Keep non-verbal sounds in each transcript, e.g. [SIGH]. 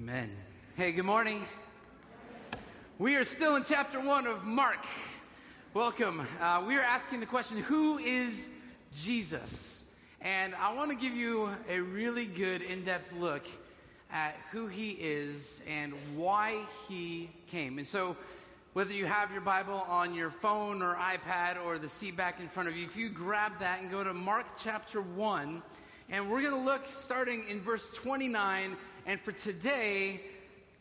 Amen. Hey, good morning. We are still in chapter one of Mark. Welcome. Uh, we are asking the question Who is Jesus? And I want to give you a really good in depth look at who he is and why he came. And so, whether you have your Bible on your phone or iPad or the seat back in front of you, if you grab that and go to Mark chapter 1, and we're going to look starting in verse 29. And for today,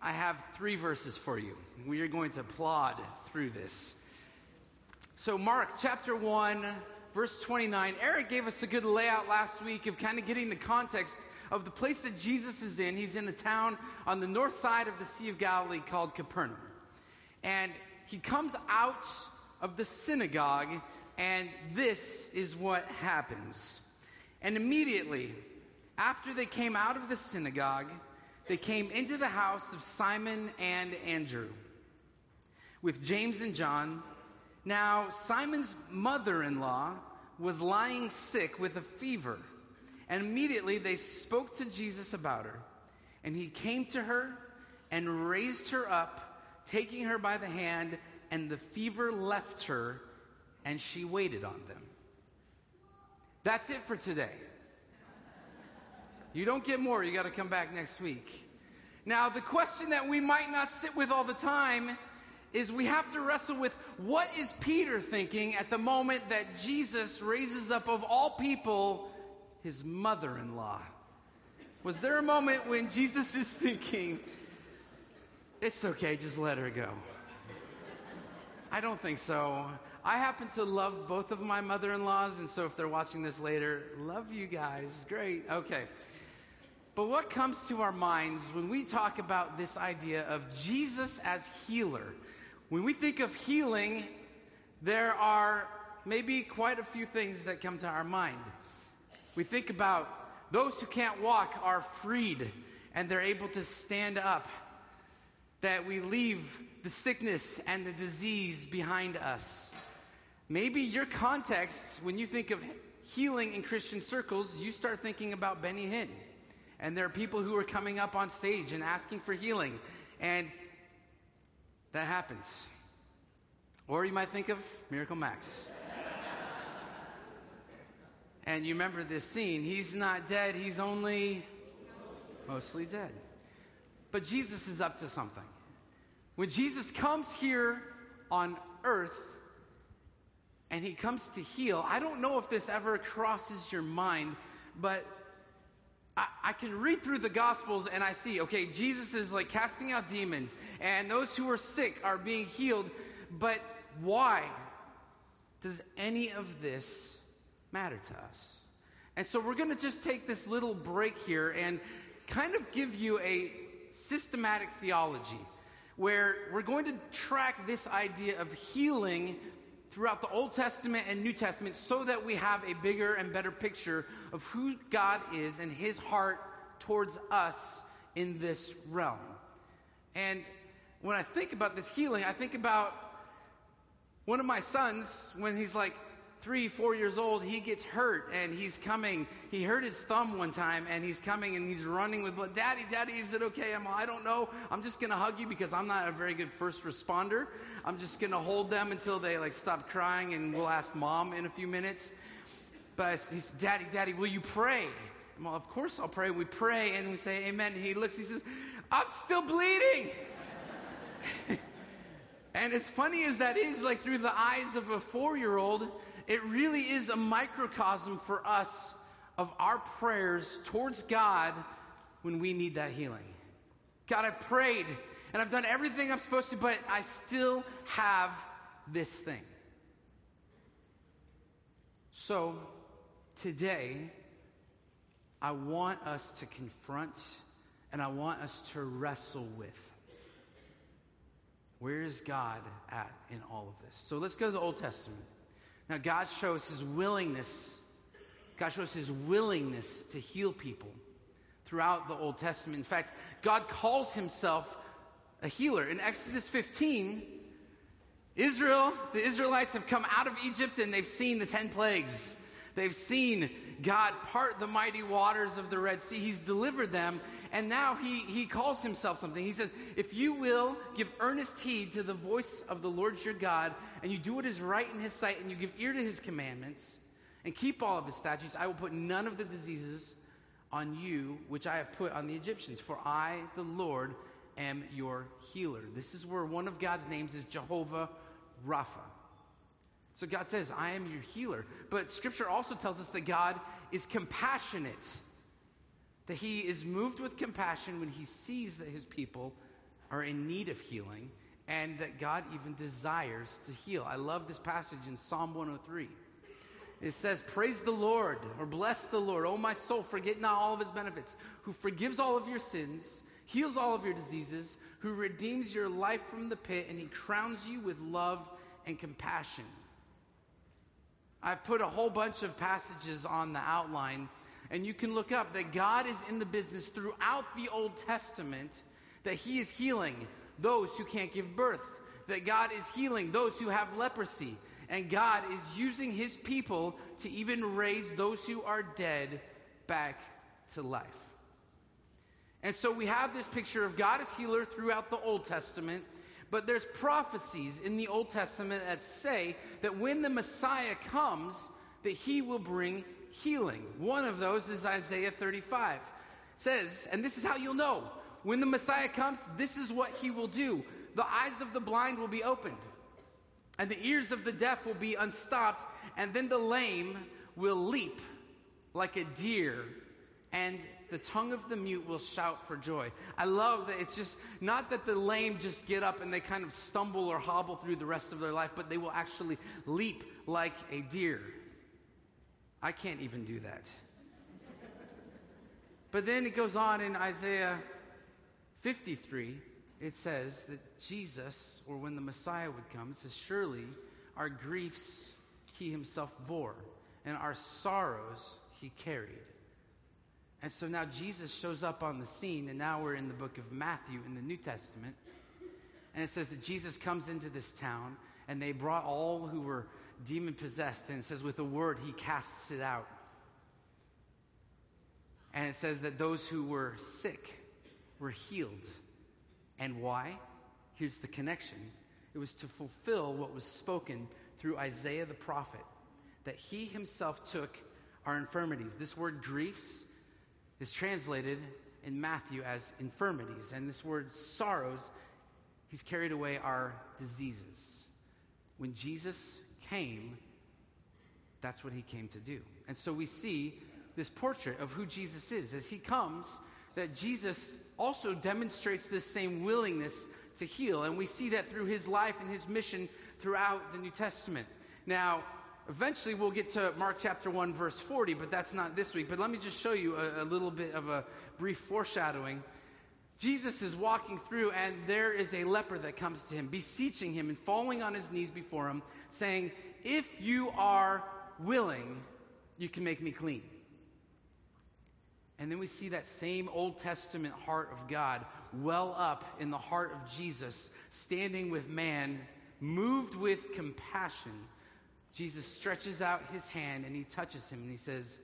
I have three verses for you. We are going to plod through this. So, Mark chapter 1, verse 29. Eric gave us a good layout last week of kind of getting the context of the place that Jesus is in. He's in a town on the north side of the Sea of Galilee called Capernaum. And he comes out of the synagogue, and this is what happens. And immediately, after they came out of the synagogue, they came into the house of Simon and Andrew with James and John. Now, Simon's mother in law was lying sick with a fever. And immediately they spoke to Jesus about her. And he came to her and raised her up, taking her by the hand, and the fever left her, and she waited on them. That's it for today. You don't get more, you got to come back next week. Now, the question that we might not sit with all the time is we have to wrestle with what is Peter thinking at the moment that Jesus raises up, of all people, his mother in law? Was there a moment when Jesus is thinking, it's okay, just let her go? I don't think so. I happen to love both of my mother in laws, and so if they're watching this later, love you guys. Great. Okay. But what comes to our minds when we talk about this idea of Jesus as healer? When we think of healing, there are maybe quite a few things that come to our mind. We think about those who can't walk are freed and they're able to stand up, that we leave the sickness and the disease behind us. Maybe your context, when you think of healing in Christian circles, you start thinking about Benny Hinn. And there are people who are coming up on stage and asking for healing. And that happens. Or you might think of Miracle Max. [LAUGHS] and you remember this scene. He's not dead, he's only mostly dead. But Jesus is up to something. When Jesus comes here on earth, and he comes to heal. I don't know if this ever crosses your mind, but I, can read through the Gospels and I see, okay, Jesus is like casting out demons, and those who are sick are being healed, but why does any of this matter to us? And so we're going to just take this little break here and kind of give you a systematic theology where we're going to track this idea of healing throughout the Old Testament and New Testament so that we have a bigger and better picture of who God is and his heart towards us in this realm. And when I think about this healing, I think about one of my sons when he's like three, four years old, he gets hurt and he's coming. He hurt his thumb one time and he's coming and he's running with blood. Daddy, daddy, is it okay? I'm, I don't know. I'm just going to hug you because I'm not a very good first responder. I'm just going to hold them until they like stop crying and we'll ask mom in a few minutes. But he's, daddy, daddy, will you pray? Well, of course I'll pray. We pray and we say amen. He looks, he says, I'm still bleeding. [LAUGHS] and as funny as that is, like through the eyes of a four year old, it really is a microcosm for us of our prayers towards God when we need that healing. God, I've prayed and I've done everything I'm supposed to, but I still have this thing. So today, I want us to confront and I want us to wrestle with where is God at in all of this? So let's go to the Old Testament. Now, God shows his willingness, God shows his willingness to heal people throughout the Old Testament. In fact, God calls himself a healer. In Exodus 15, Israel, the Israelites have come out of Egypt and they've seen the 10 plagues. They've seen God part the mighty waters of the Red Sea. He's delivered them, and now he, he calls himself something. He says, If you will give earnest heed to the voice of the Lord your God, and you do what is right in his sight, and you give ear to his commandments, and keep all of his statutes, I will put none of the diseases on you which I have put on the Egyptians. For I, the Lord, am your healer. This is where one of God's names is Jehovah Rapha. So God says, I am your healer. But scripture also tells us that God is compassionate, that he is moved with compassion when he sees that his people are in need of healing, and that God even desires to heal. I love this passage in Psalm 103. It says, Praise the Lord, or bless the Lord, O my soul, forget not all of his benefits, who forgives all of your sins, heals all of your diseases, who redeems your life from the pit, and he crowns you with love and compassion. I've put a whole bunch of passages on the outline, and you can look up that God is in the business throughout the Old Testament, that he is healing those who can't give birth, that God is healing those who have leprosy, and God is using his people to even raise those who are dead back to life. And so we have this picture of God as healer throughout the Old Testament, but there's prophecies in the Old Testament that say that when the Messiah comes, that he will bring healing. One of those is Isaiah 35. It says, and this is how you'll know, when the Messiah comes, this is what he will do. The eyes of the blind will be opened and the ears of the deaf will be unstopped, and then the lame will leap like a deer, and the tongue of the mute will shout for joy. I love that it's just not that the lame just get up and they kind of stumble or hobble through the rest of their life, but they will actually leap like a deer. I can't even do that. But then it goes on in Isaiah 53 it says that Jesus, or when the Messiah would come, it says, Surely our griefs he himself bore, and our sorrows he carried. And so now Jesus shows up on the scene, and now we're in the book of Matthew in the New Testament. And it says that Jesus comes into this town, and they brought all who were demon possessed, and it says, with a word, he casts it out. And it says that those who were sick were healed. And why? Here's the connection it was to fulfill what was spoken through Isaiah the prophet, that he himself took our infirmities. This word griefs is translated in Matthew as infirmities, and this word sorrows, he's carried away our diseases. When Jesus came, that's what he came to do. And so we see this portrait of who Jesus is. As he comes, that Jesus also demonstrates this same willingness to heal. And we see that through his life and his mission throughout the New Testament. Now, eventually we'll get to Mark chapter 1, verse 40, but that's not this week. But let me just show you a, a little bit of a brief foreshadowing. Jesus is walking through, and there is a leper that comes to him, beseeching him and falling on his knees before him, saying, If you are willing, you can make me clean. And then we see that same Old Testament heart of God well up in the heart of Jesus, standing with man, moved with compassion. Jesus stretches out his hand and he touches him and he says,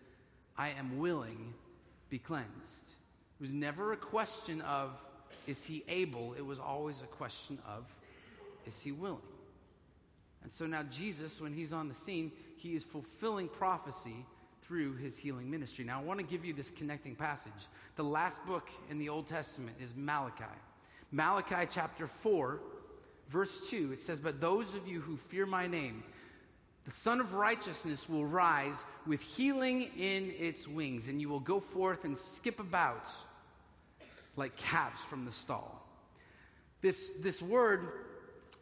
I am willing, be cleansed. It was never a question of, is he able? It was always a question of, is he willing? And so now Jesus, when he's on the scene, he is fulfilling prophecy through his healing ministry. Now, I want to give you this connecting passage. The last book in the Old Testament is Malachi. Malachi chapter 4, verse 2, it says, But those of you who fear my name, the Sun of Righteousness will rise with healing in its wings, and you will go forth and skip about like calves from the stall. This, this word,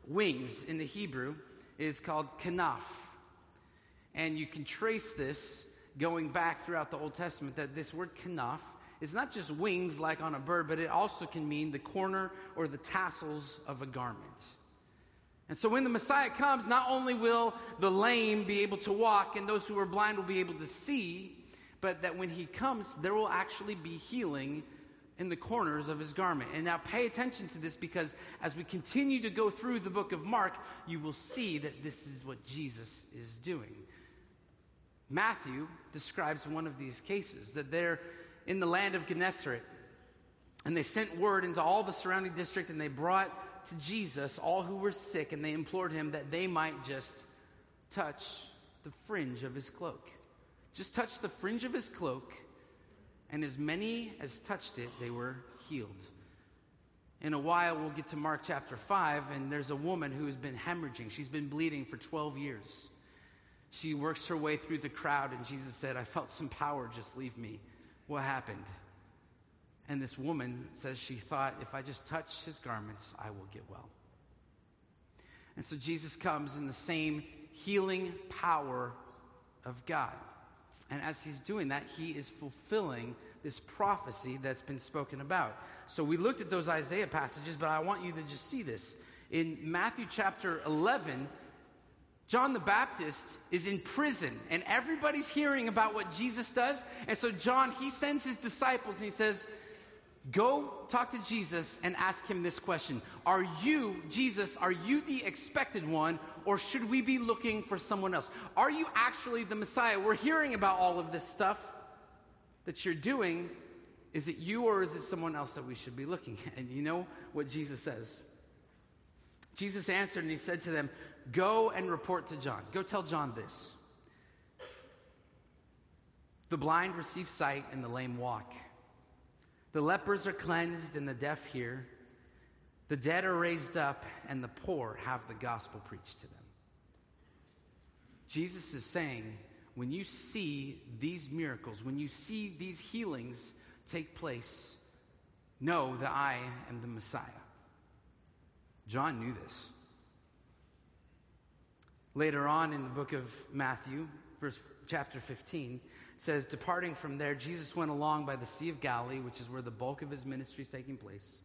wings, in the Hebrew is called kanaf. And you can trace this going back throughout the Old Testament that this word kanaf is not just wings like on a bird, but it also can mean the corner or the tassels of a garment. And so when the Messiah comes, not only will the lame be able to walk and those who are blind will be able to see, but that when he comes, there will actually be healing in the corners of his garment. And now pay attention to this because as we continue to go through the book of Mark, you will see that this is what Jesus is doing. Matthew describes one of these cases that they're in the land of Gennesaret. And they sent word into all the surrounding district and they brought to Jesus all who were sick and they implored him that they might just touch the fringe of his cloak. Just touch the fringe of his cloak, and as many as touched it, they were healed. In a while, we'll get to Mark chapter 5, and there's a woman who has been hemorrhaging. She's been bleeding for 12 years. She works her way through the crowd, and Jesus said, I felt some power just leave me. What happened? And this woman says she thought, if I just touch his garments, I will get well. And so Jesus comes in the same healing power of God. And as he's doing that, he is fulfilling this prophecy that's been spoken about. So we looked at those Isaiah passages, but I want you to just see this. In Matthew chapter 11, John the Baptist is in prison and everybody's hearing about what Jesus does. And so John, he sends his disciples and he says, Go talk to Jesus and ask him this question Are you, Jesus, are you the expected one, or should we be looking for someone else? Are you actually the Messiah? We're hearing about all of this stuff that you're doing. Is it you, or is it someone else that we should be looking at? And you know what Jesus says? Jesus answered and he said to them, Go and report to John. Go tell John this. The blind receive sight and the lame walk. The lepers are cleansed and the deaf hear. The dead are raised up and the poor have the gospel preached to them. Jesus is saying, when you see these miracles, when you see these healings take place, know that I am the Messiah. John knew this. Later on in the book of Matthew, verse chapter 15, says, Departing from there, Jesus went along by the Sea of Galilee, which is where the bulk of his ministry is taking place.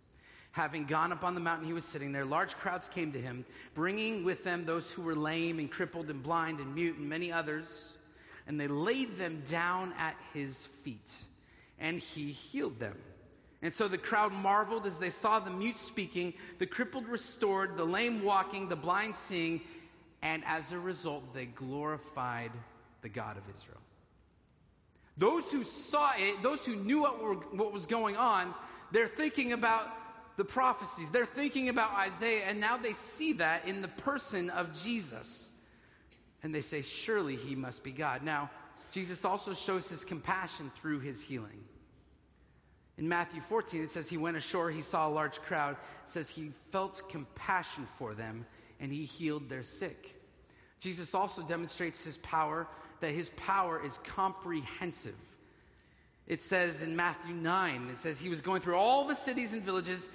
Having gone up on the mountain, he was sitting there. Large crowds came to him, bringing with them those who were lame and crippled and blind and mute and many others. And they laid them down at his feet, and he healed them. And so the crowd marveled as they saw the mute speaking, the crippled restored, the lame walking, the blind seeing, and as a result, they glorified the God of Israel. Those who saw it, those who knew what, were, what was going on, they're thinking about the prophecies. They're thinking about Isaiah, and now they see that in the person of Jesus. And they say, Surely he must be God. Now, Jesus also shows his compassion through his healing. In Matthew 14, it says he went ashore, he saw a large crowd. It says he felt compassion for them, and he healed their sick. Jesus also demonstrates his power that his power is comprehensive. It says in Matthew 9, it says he was going through all the cities and villages,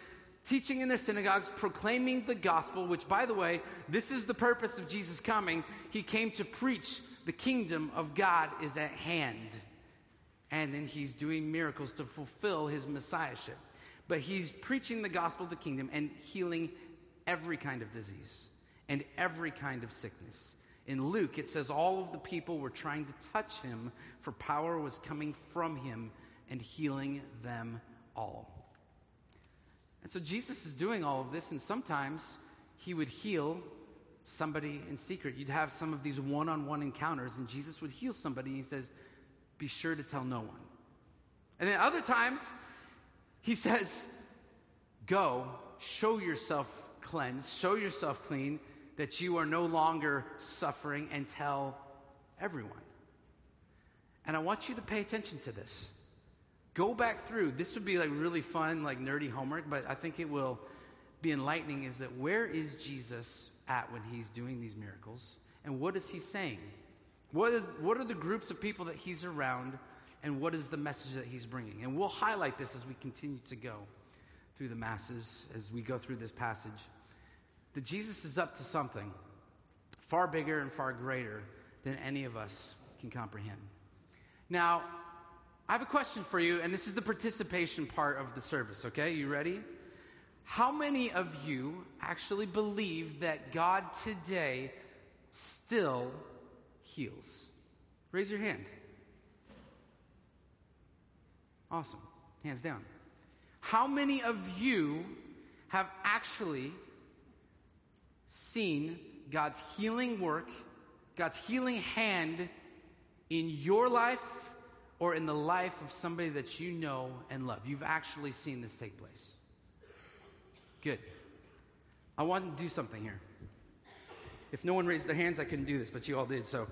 teaching in their synagogues, proclaiming the gospel, which, by the way, this is the purpose of Jesus coming. He came to preach the kingdom of God is at hand. And then he's doing miracles to fulfill his messiahship. But he's preaching the gospel of the kingdom and healing every kind of disease and every kind of sickness. In Luke, it says all of the people were trying to touch him, for power was coming from him and healing them all. And so Jesus is doing all of this, and sometimes he would heal somebody in secret. You'd have some of these one on one encounters, and Jesus would heal somebody, and he says, Be sure to tell no one. And then other times, he [LAUGHS] says, Go, show yourself cleansed, show yourself clean, that you are no longer suffering and tell everyone. And I want you to pay attention to this. Go back through. This would be like really fun, like nerdy homework, but I think it will be enlightening is that where is Jesus at when he's doing these miracles? And what is he saying? What, is, what are the groups of people that he's around? And what is the message that he's bringing? And we'll highlight this as we continue to go through the masses, as we go through this passage that Jesus is up to something far bigger and far greater than any of us can comprehend. Now, I have a question for you, and this is the participation part of the service, okay? You ready? How many of you actually believe that God today still heals? Raise your hand. Awesome. Hands down. How many of you have actually seen God's healing work, God's healing hand in your life or in the life of somebody that you know and love? You've actually seen this take place. Good. I want to do something here. If no one raised their hands, I couldn't do this, but you all did. So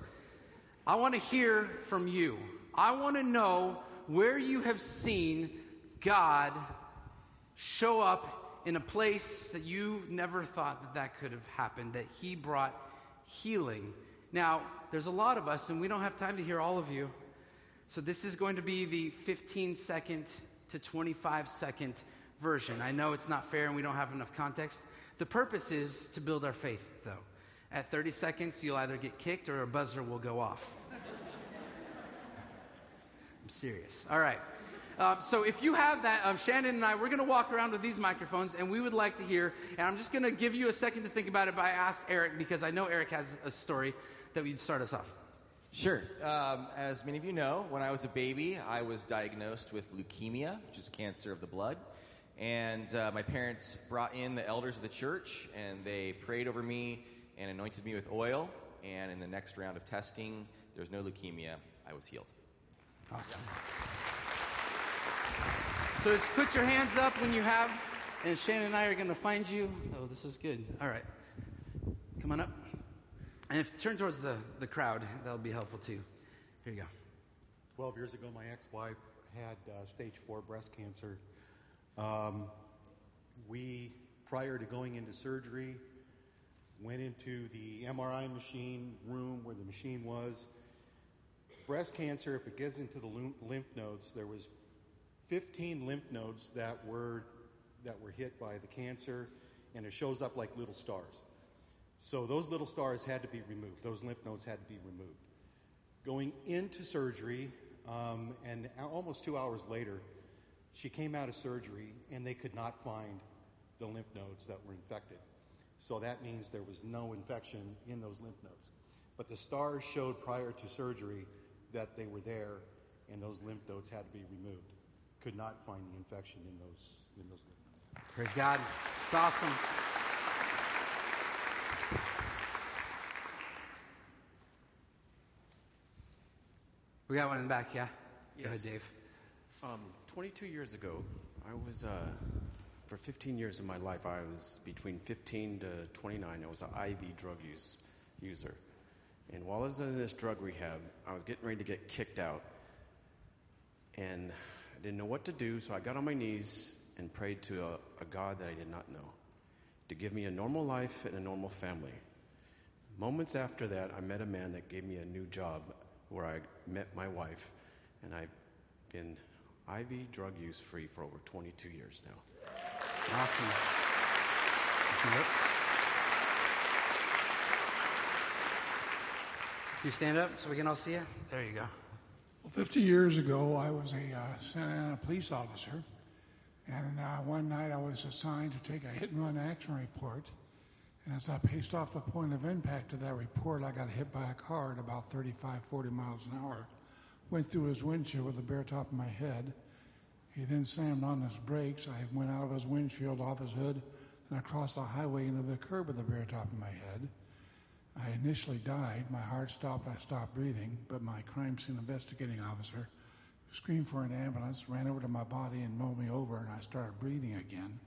I want to hear from you. I want to know where you have seen God show up in a place that you never thought that that could have happened, that He brought healing. Now, there's a lot of us, and we don't have time to hear all of you. So, this is going to be the 15 second to 25 second version. I know it's not fair and we don't have enough context. The purpose is to build our faith, though. At 30 seconds, you'll either get kicked or a buzzer will go off. [LAUGHS] I'm serious. All right. Um, so if you have that, um, Shannon and I, we're going to walk around with these microphones, and we would like to hear. And I'm just going to give you a second to think about it. But I asked Eric because I know Eric has a story that would start us off. Sure. Um, as many of you know, when I was a baby, I was diagnosed with leukemia, which is cancer of the blood. And uh, my parents brought in the elders of the church, and they prayed over me and anointed me with oil. And in the next round of testing, there was no leukemia. I was healed. Awesome. So just put your hands up when you have, and Shannon and I are going to find you. Oh, this is good. All right. Come on up. And if turn towards the, the crowd, that'll be helpful too. Here you go. 12 years ago, my ex wife had uh, stage four breast cancer. Um, we, prior to going into surgery, went into the MRI machine room where the machine was. Breast cancer, if it gets into the lymph nodes, there was 15 lymph nodes that were that were hit by the cancer, and it shows up like little stars. So those little stars had to be removed. Those lymph nodes had to be removed. Going into surgery, um, and almost two hours later, she came out of surgery, and they could not find the lymph nodes that were infected. So that means there was no infection in those lymph nodes. But the stars showed prior to surgery that they were there, and those lymph nodes had to be removed. Could not find the infection in those in those lymph nodes. Praise God. It's awesome. We got one in the back, yeah? Go ahead, Yes. Dave. Um, 22 years ago, I was, uh, for 15 years of my life, I was between 15 to 29. I was an IV drug use, user. And while I was in this drug rehab, I was getting ready to get kicked out. And I didn't know what to do, so I got on my knees and prayed to a, a God that I did not know to give me a normal life and a normal family. Moments after that, I met a man that gave me a new job where I met my wife, and I've been IV drug use free for over 22 years now. Awesome. You stand up so we can all see you? There you go. Well, 50 years ago, I was a uh, Santa Ana police officer, and uh, one night I was assigned to take a hit and run action report. And as I paced off the point of impact of that report, I got hit by a car at about 35, 40 miles an hour. Went through his windshield with the bare top of my head. He then slammed on his brakes. I went out of his windshield, off his hood, and I crossed the highway into the curb with the bare top of my head. I initially died. My heart stopped. I stopped breathing. But my crime scene investigating officer screamed for an ambulance, ran over to my body, and rolled me over, and I started breathing again.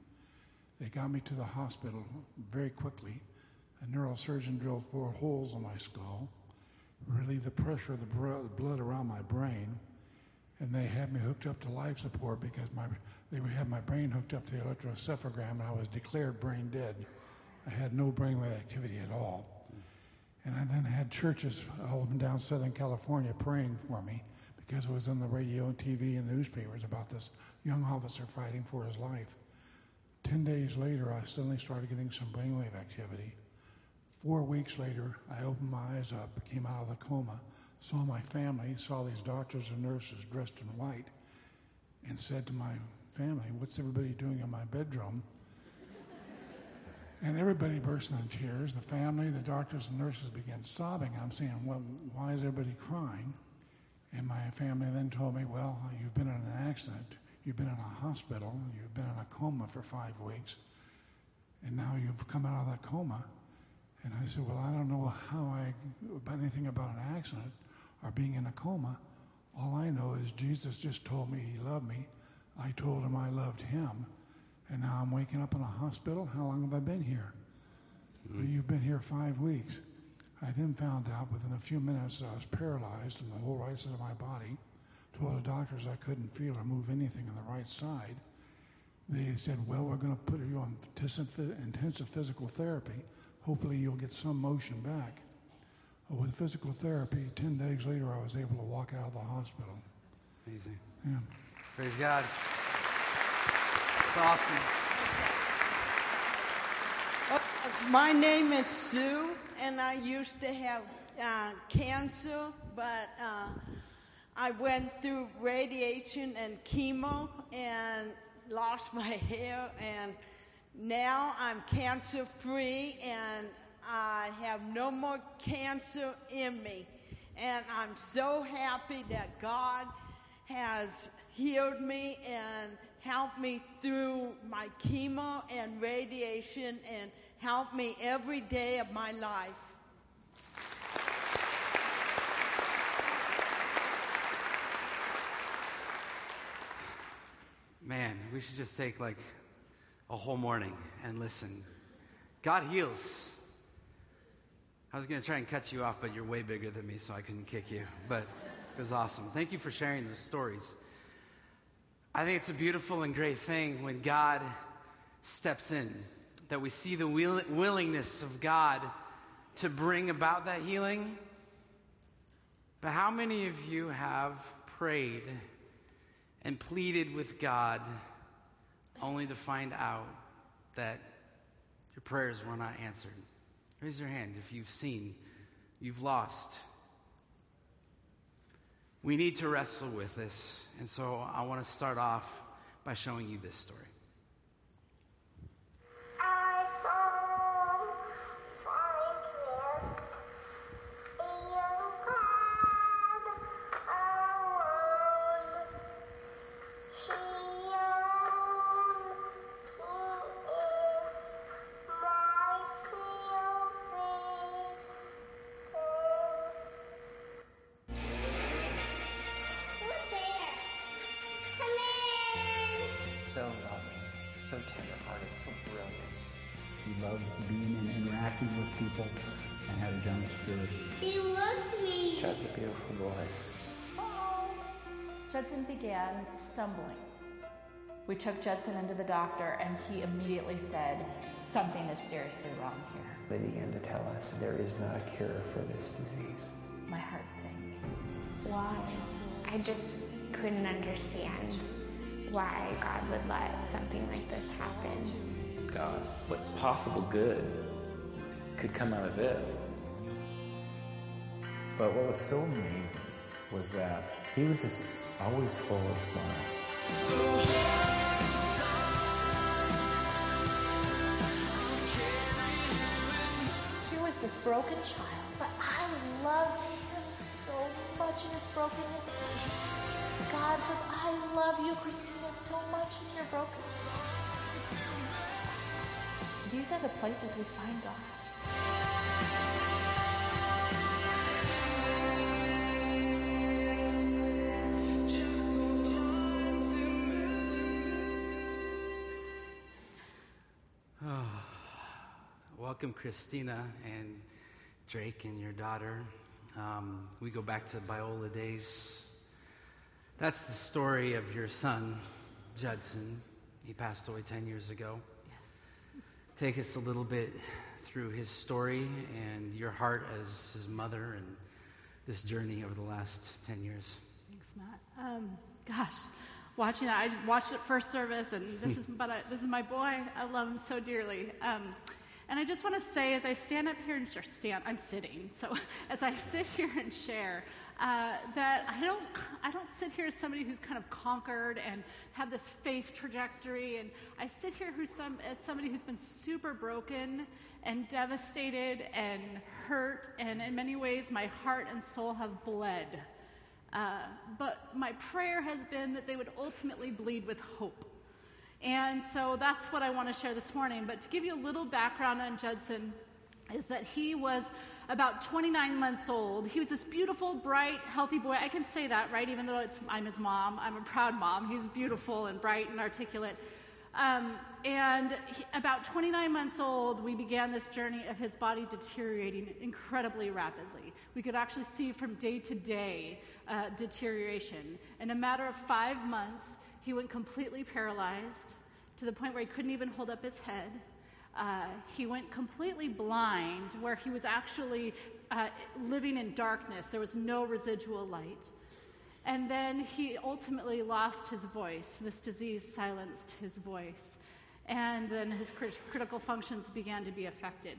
They got me to the hospital very quickly. A neurosurgeon drilled four holes in my skull, relieved the pressure of the blood around my brain, and they had me hooked up to life support because my they had my brain hooked up to the electroencephalogram, and I was declared brain dead. I had no brainwave activity at all. And I then had churches all up and down Southern California praying for me because it was on the radio and TV and newspapers about this young officer fighting for his life. Ten days later, I suddenly started getting some brainwave activity. Four weeks later, I opened my eyes up, came out of the coma, saw my family, saw these doctors and nurses dressed in white, and said to my family, What's everybody doing in my bedroom? And everybody burst into tears. The family, the doctors, and nurses began sobbing. I'm saying, well, why is everybody crying? And my family then told me, well, you've been in an accident. You've been in a hospital. You've been in a coma for five weeks. And now you've come out of that coma. And I said, well, I don't know how I, about anything about an accident. or being in a coma. All I know is Jesus just told me he loved me. I told him I loved him. And now I'm waking up in a hospital. How long have I been here? Mm-hmm. Well, you've been here five weeks. I then found out within a few minutes that I was paralyzed in the whole right side of my body. Told the doctors I couldn't feel or move anything on the right side. They said, Well, we're going to put you on intensive physical therapy. Hopefully, you'll get some motion back. With physical therapy, 10 days later, I was able to walk out of the hospital. Amazing. Yeah. Praise God. It's awesome. My name is Sue, and I used to have uh, cancer, but uh, I went through radiation and chemo and lost my [LAUGHS] hair, and now I'm cancer free, and I have no more cancer in me. And I'm so happy that God has healed me and helped me through my chemo and radiation and helped me every day of my life. Man, we should just take like a whole morning and listen. God heals. I was going to try and cut you off, but you're way bigger than me, so I couldn't kick you. But it was awesome. Thank you for sharing those stories. I think it's a beautiful and great thing when God steps in, that we see the will- willingness of God to bring about that healing. But how many of you have prayed and pleaded with God only to find out that your prayers were not answered? Raise your hand if you've seen, you've lost. We need to wrestle with this. And so I want to start off by showing you this story. Began stumbling. We took Judson into the doctor, and he immediately said, Something is seriously wrong here. They began to tell us there is not a cure for this disease. My heart sank. Why? I just couldn't understand why God would let something like this happen. God, what possible good could come out of this? But what was so amazing was that he was just always full of smiles. Here was this broken child, but I loved him so much in his brokenness. God says, I love you, Christina, so much in your brokenness. These are the places we find God. Welcome, Christina and Drake and your daughter. Um, we go back to Biola days. That's the story of your son, Judson. He passed away 10 years ago. Yes. Take us a little bit through his story and your heart as his mother and this journey over the last 10 years. Thanks, Matt. Um, gosh, watching that, I watched it first service, and this [LAUGHS] is but I, this is my boy. I love him so dearly. Um, and I just want to say, as I stand up here and share, stand, I'm sitting. So [LAUGHS] as I sit here and share, uh, that I don't, I don't sit here as somebody who's kind of conquered and had this faith trajectory, and I sit here some, as somebody who's been super broken and devastated and hurt, and in many ways, my heart and soul have bled. Uh, but my prayer has been that they would ultimately bleed with hope. And so that's what I want to share this morning. But to give you a little background on Judson, is that he was about 29 months old. He was this beautiful, bright, healthy boy. I can say that, right? Even though I'm his mom, I'm a proud mom. He's beautiful and bright and articulate. Um, and he, about 29 months old, we began this journey of his body deteriorating incredibly rapidly. We could actually see from day to day uh, deterioration. In a matter of five months, he went completely paralyzed to the point where he couldn't even hold up his head. Uh, he went completely blind, where he was actually uh, living in darkness. There was no residual light. And then he ultimately lost his voice. This disease silenced his voice. And then his crit- critical functions began to be affected.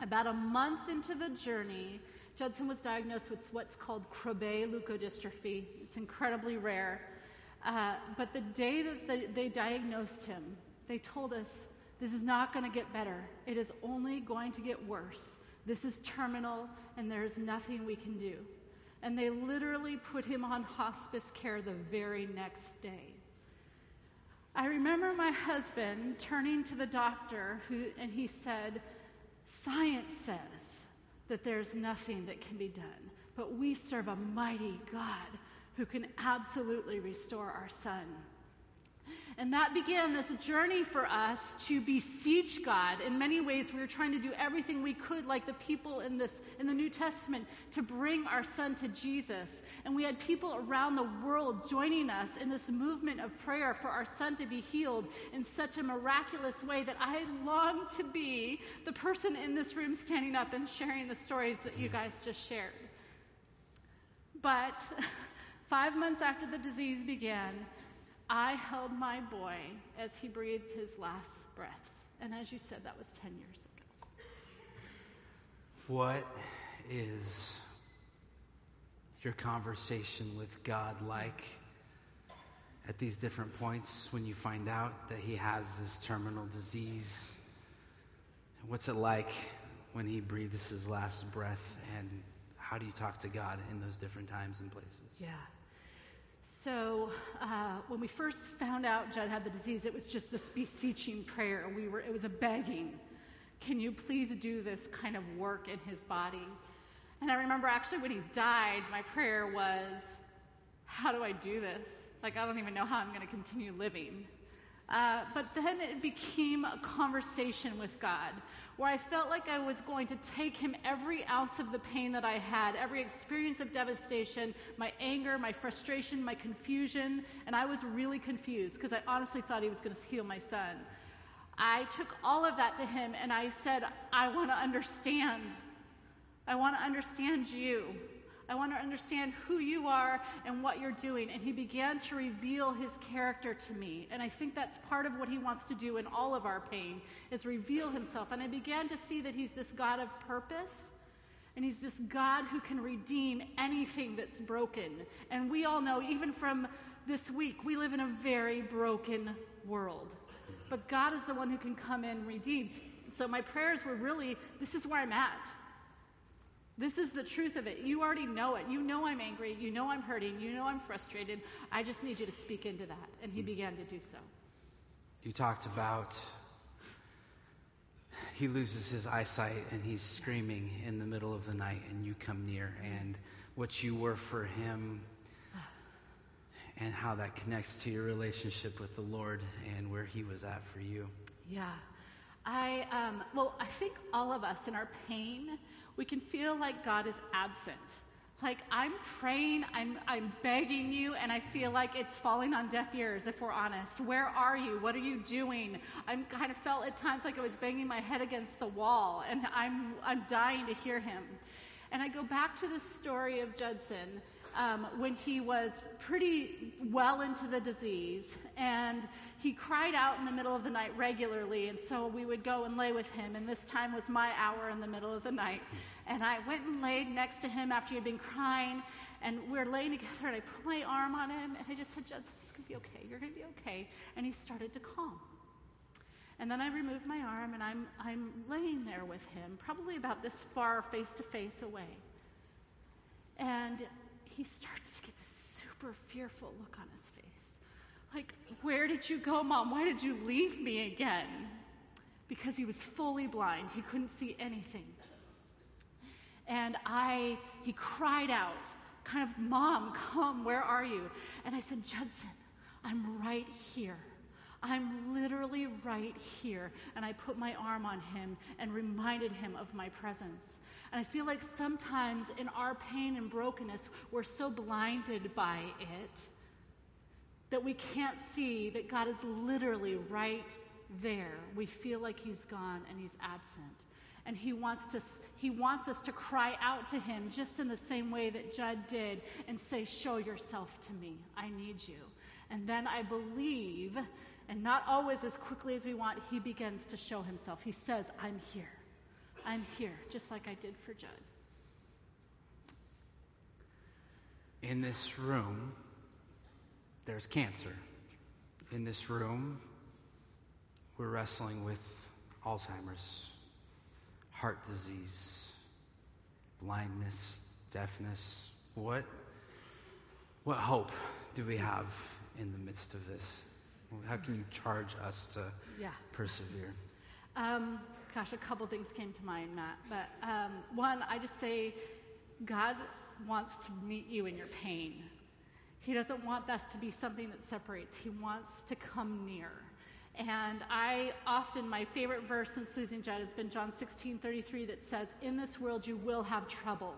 About a month into the journey, Judson was diagnosed with what's called Krabbe leukodystrophy. It's incredibly rare. Uh, but the day that they, they diagnosed him, they told us this is not going to get better. It is only going to get worse. This is terminal, and there is nothing we can do. And they literally put him on hospice care the very next day. I remember my husband turning to the doctor, who, and he said, Science says that there's nothing that can be done, but we serve a mighty God who can absolutely restore our son. And that began this journey for us to beseech God. In many ways, we were trying to do everything we could, like the people in this in the New Testament, to bring our son to Jesus. And we had people around the world joining us in this movement of prayer for our son to be healed in such a miraculous way that I longed to be the person in this room standing up and sharing the stories that you guys just shared. But [LAUGHS] five months after the disease began, I held my boy as he breathed his last breaths. And as you said, that was 10 years ago. What is your conversation with God like at these different points when you find out that he has this terminal disease? What's it like when he breathes his last breath? And how do you talk to God in those different times and places? Yeah. So uh, when we first found out Judd had the disease, it was just this beseeching prayer. We were, it was a begging. Can you please do this kind of work in his body? And I remember actually when he died, my prayer was, How do I do this? Like, I don't even know how I'm going to continue living. Uh, but then it became a conversation with God where I felt like I was going to take him every ounce of the pain that I had, every experience of devastation, my anger, my frustration, my confusion, and I was really confused because I honestly thought he was going to heal my son. I took all of that to him and I said, I want to understand. I want to understand you. I want to understand who you are and what you're doing. And he began to reveal his character to me. And I think that's part of what he wants to do in all of our pain is reveal himself. And I began to see that he's this God of purpose. And he's this God who can redeem anything that's broken. And we all know, even from this week, we live in a very broken world. But God is the one who can come in and redeem. So my prayers were really this is where I'm at. This is the truth of it. You already know it. You know I'm angry. You know I'm hurting. You know I'm frustrated. I just need you to speak into that. And he began to do so. You talked about he loses his eyesight and he's screaming in the middle of the night, and you come near, and what you were for him, and how that connects to your relationship with the Lord and where he was at for you. Yeah. I, um, well, I think all of us in our pain, we can feel like God is absent. Like I'm praying, I'm, I'm begging you, and I feel like it's falling on deaf ears, if we're honest. Where are you? What are you doing? I'm kind of felt at times like I was banging my head against the wall, and I'm, I'm dying to hear him. And I go back to the story of Judson um, when he was pretty well into the disease, and he cried out in the middle of the night regularly, and so we would go and lay with him, and this time was my hour in the middle of the night. And I went and laid next to him after he had been crying, and we are laying together, and I put my arm on him, and I just said, Judson, it's going to be okay. You're going to be okay. And he started to calm. And then I remove my arm, and I'm, I'm laying there with him, probably about this far face to face away. And he starts to get this super fearful look on his face. Like, where did you go, mom? Why did you leave me again? because he was fully blind. He couldn't see anything. And I, he cried out, kind of, Mom, come, where are you? And I said, Judson, I'm right here. I'm literally right here. And I put my arm on him and reminded him of my presence. And I feel like sometimes in our pain and brokenness, we're so blinded by it that we can't see that God is literally right there. We feel like he's gone and he's absent. And he wants, to, he wants us to cry out to him just in the same way that Judd did and say, Show yourself to me. I need you. And then I believe, and not always as quickly as we want, he begins to show himself. He says, I'm here. I'm here, just like I did for Judd. In this room, there's cancer. In this room, we're wrestling with Alzheimer's heart disease, blindness, deafness. What, what hope do we have in the midst of this? How can you charge us to yeah. persevere? Um, gosh, a couple things came to mind, Matt. But um, one, I just say God wants to meet you in your pain. He doesn't want that to be something that separates, He wants to come near. And I often, my favorite verse since losing Judd has been John 16 33 that says, In this world you will have trouble.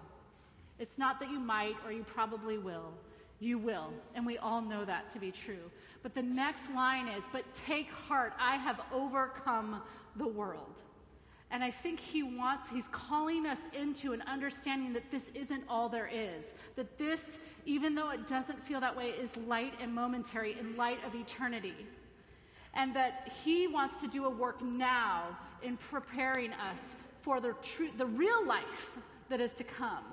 It's not that you might or you probably will. You will. And we all know that to be true. But the next line is, But take heart, I have overcome the world. And I think he wants, he's calling us into an understanding that this isn't all there is. That this, even though it doesn't feel that way, is light and momentary in light of eternity and that He wants to do a work now in preparing us for the, true, the real life that is to come.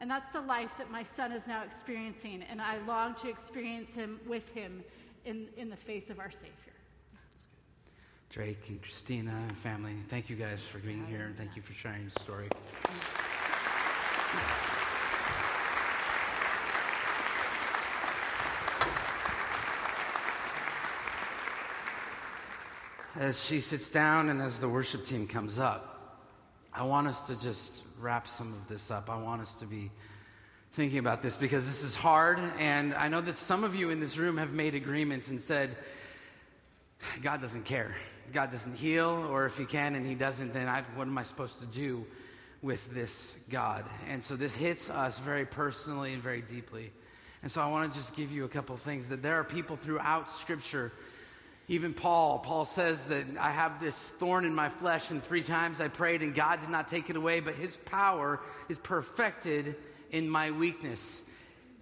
And that's the life that my son is now experiencing, and I long to experience him with him in, in the face of our Savior. Drake and Christina and family, thank you guys for being here, and thank you for sharing your story. as she sits down and as the worship team comes up, I want us to just wrap some of this up. I want us to be thinking about this because this is hard. And I know that some of you in this room have made agreements and said, God doesn't care. God doesn't heal, or if He can and He doesn't, then I, what am I supposed to do with this God? And so this hits us very personally and very deeply. And so I want to just give you a couple things that there are people throughout Scripture even Paul, Paul says that I have this thorn in my flesh, and three times I prayed, and God did not take it away, but his power is perfected in my weakness.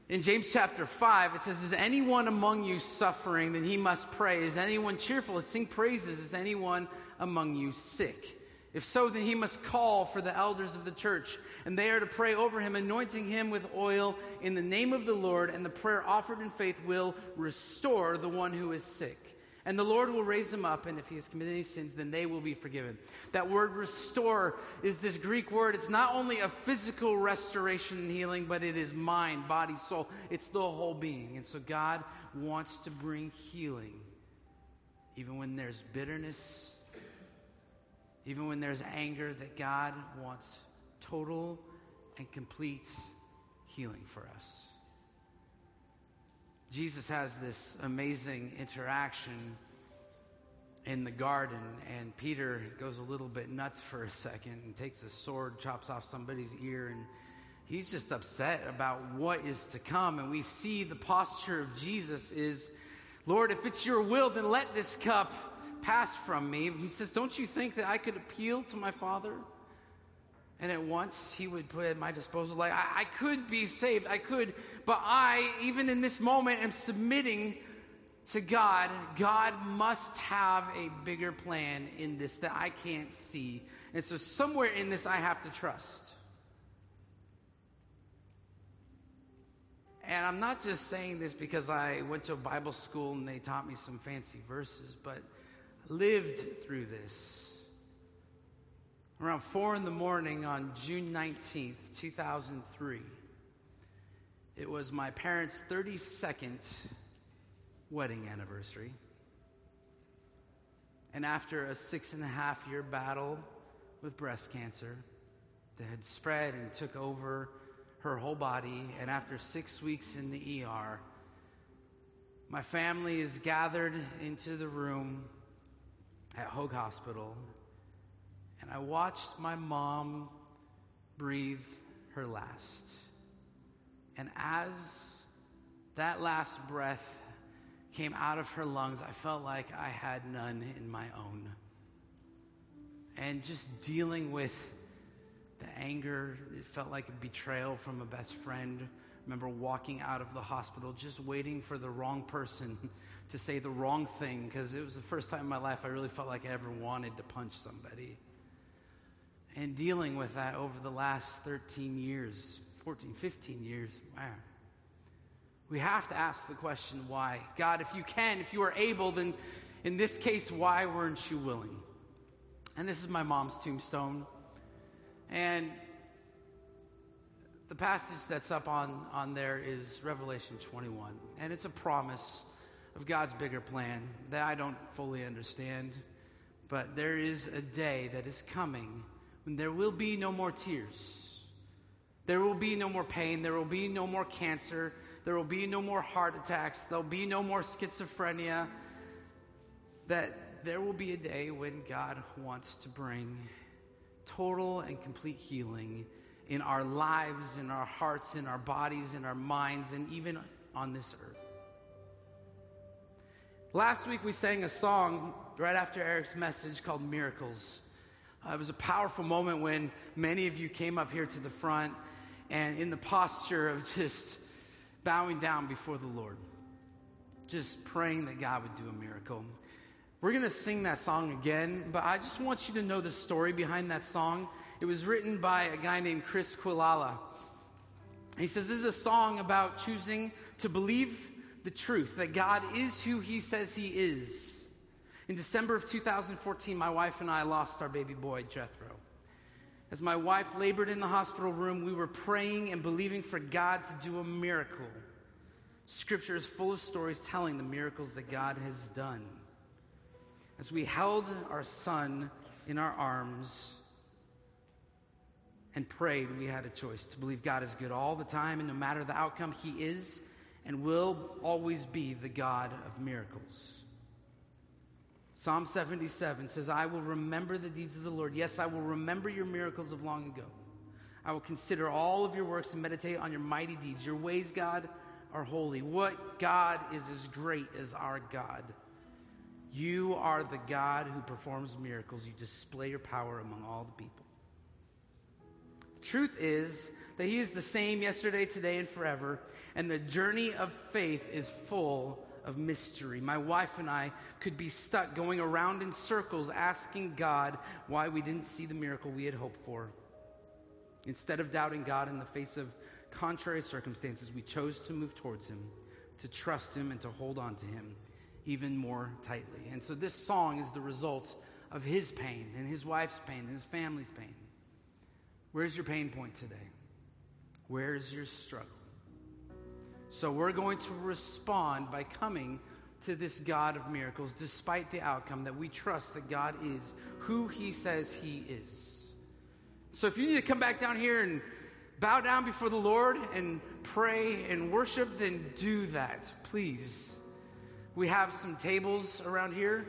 In James chapter 5, it says, Is anyone among you suffering? Then he must pray. Is anyone cheerful? Sing praises. Is anyone among you sick? If so, then he must call for the elders of the church, and they are to pray over him, anointing him with oil in the name of the Lord, and the prayer offered in faith will restore the one who is sick and the Lord will raise him up, and if he has committed any sins, then they will be forgiven. That word restore is this Greek word. It's not only a physical restoration and healing, but it is mind, body, soul. It's the whole being. And so God wants to bring healing, even when there's bitterness, even when there's anger, that God wants total and complete healing for us. Jesus has this amazing interaction in the garden, and Peter goes a little bit nuts for a second and takes a sword, chops off somebody's ear, and he's just upset about what is to come. And we see the posture of Jesus is, Lord, if it's your will, then let this cup pass from me. He says, Don't you think that I could appeal to my Father? And at once he would put at my disposal, like, I, I, could be saved, I could, but I, even in this moment, am submitting to God. God must have a bigger plan in this that I can't see. And so, somewhere in this, I have to trust. And I'm not just saying this because I went to a Bible school and they taught me some fancy verses, but lived through this around 4 in the morning on June 19th, 2003. It was my parents' 32nd wedding anniversary. And after a six and a half year battle with breast cancer that had spread and took over her whole body, and after six weeks in the ER, my family is gathered into the room at Hoag Hospital, and I watched my mom breathe her last. And as that last breath came out of her lungs, I felt like I had none in my own. And just dealing with the anger, it felt like a betrayal from a best friend. Remember walking out of the hospital just waiting for the wrong person to say the wrong thing because it was the first time in my life I really felt like I ever wanted to punch somebody. And dealing with that over the last 13 years, 14, 15 years, wow. We have to ask the question why. God, if you can, if you are able, then in this case, why weren't you willing? And this is my mom's tombstone. And the passage that's up on, on there is Revelation 21. And it's a promise of God's bigger plan that I don't fully understand. But there is a day that is coming when there will be no more tears. There will be no more pain. There will be no more cancer. There will be no more heart attacks. There'll be no more schizophrenia. That there will be a day when God wants to bring total and complete healing in our lives, in our hearts, in our bodies, in our minds, and even on this earth. Last week we sang a song right after Eric's message called Miracles. Uh, it was a powerful moment when many of you came up here to the front and in the posture of just bowing down before the Lord, just praying that God would do a miracle. We're going to sing that song again, but I just want you to know the story behind that song. It was written by a guy named Chris Quilala. He says this is a song about choosing to believe the truth that God is who he says he is. In December of 2014, my wife and I lost our baby boy, Jethro. As my wife labored in the hospital room, we were praying and believing for God to do a miracle. Scripture is full of stories telling the miracles that God has done. As we held our son in our arms and prayed, we had a choice to believe God is good all the time, and no matter the outcome, He is and will always be the God of miracles. Psalm 77 says, I will remember the deeds of the Lord. Yes, I will remember your miracles of long ago. I will consider all of your works and meditate on your mighty deeds. Your ways, God, are holy. What God is as great as our God? You are the God who performs miracles. You display your power among all the people. The truth is that He is the same yesterday, today, and forever. And the journey of faith is full of mystery. My wife and I could be stuck going around in circles asking God why we didn't see the miracle we had hoped for. Instead of doubting God in the face of contrary circumstances, we chose to move towards Him, to trust Him, and to hold on to Him even more tightly. And so this song is the result of His pain, and His wife's pain, and His family's pain. Where's your pain point today? Where's your struggle? So we're going to respond by coming to this God of miracles, despite the outcome, that we trust that God is who He says He is. So if you need to come back down here and bow down before the Lord and pray and worship, then do that, please. We have some tables around here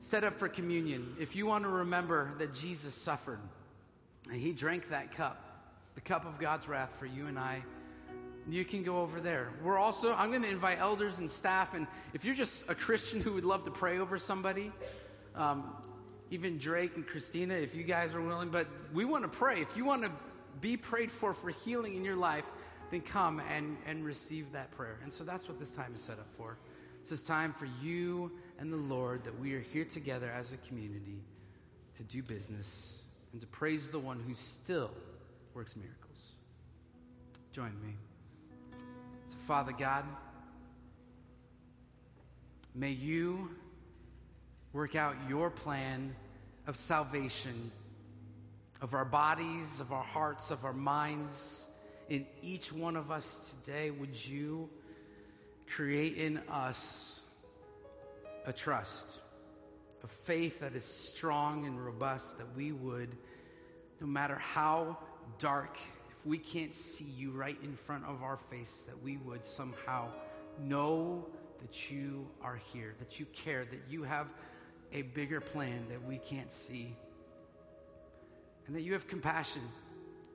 set up for communion. If you want to remember that Jesus suffered and He drank that cup, the cup of God's wrath for you and I you can go over there. We're also, I'm going to invite elders and staff, and if you're just a Christian [LAUGHS] who would love to pray over somebody, um, even Drake and Christina, if you guys are willing, but we want to pray. If you want to be prayed for for healing in your life, then come and, and receive that prayer. And so that's what this time is set up for. This is time for you and the Lord that we are here together as a community to do business and to praise the one who still works miracles. Join me. So, Father God, may you work out your plan of salvation of our bodies, of our hearts, of our minds in each one of us today. Would you create in us a trust a faith that is strong and robust, that we would, no matter how dark, if we can't see you right in front of our face, that we would somehow know that you are here, that you care, that you have a bigger plan that we can't see, and that you have compassion.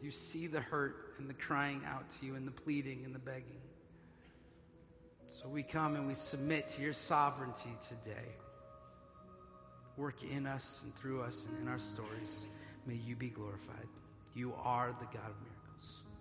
You see the hurt and the crying out to you and the pleading and the begging. So we come and we submit to your sovereignty today. Work in us and through us and in our stories. May you be glorified. You are the God of miracles. Amen.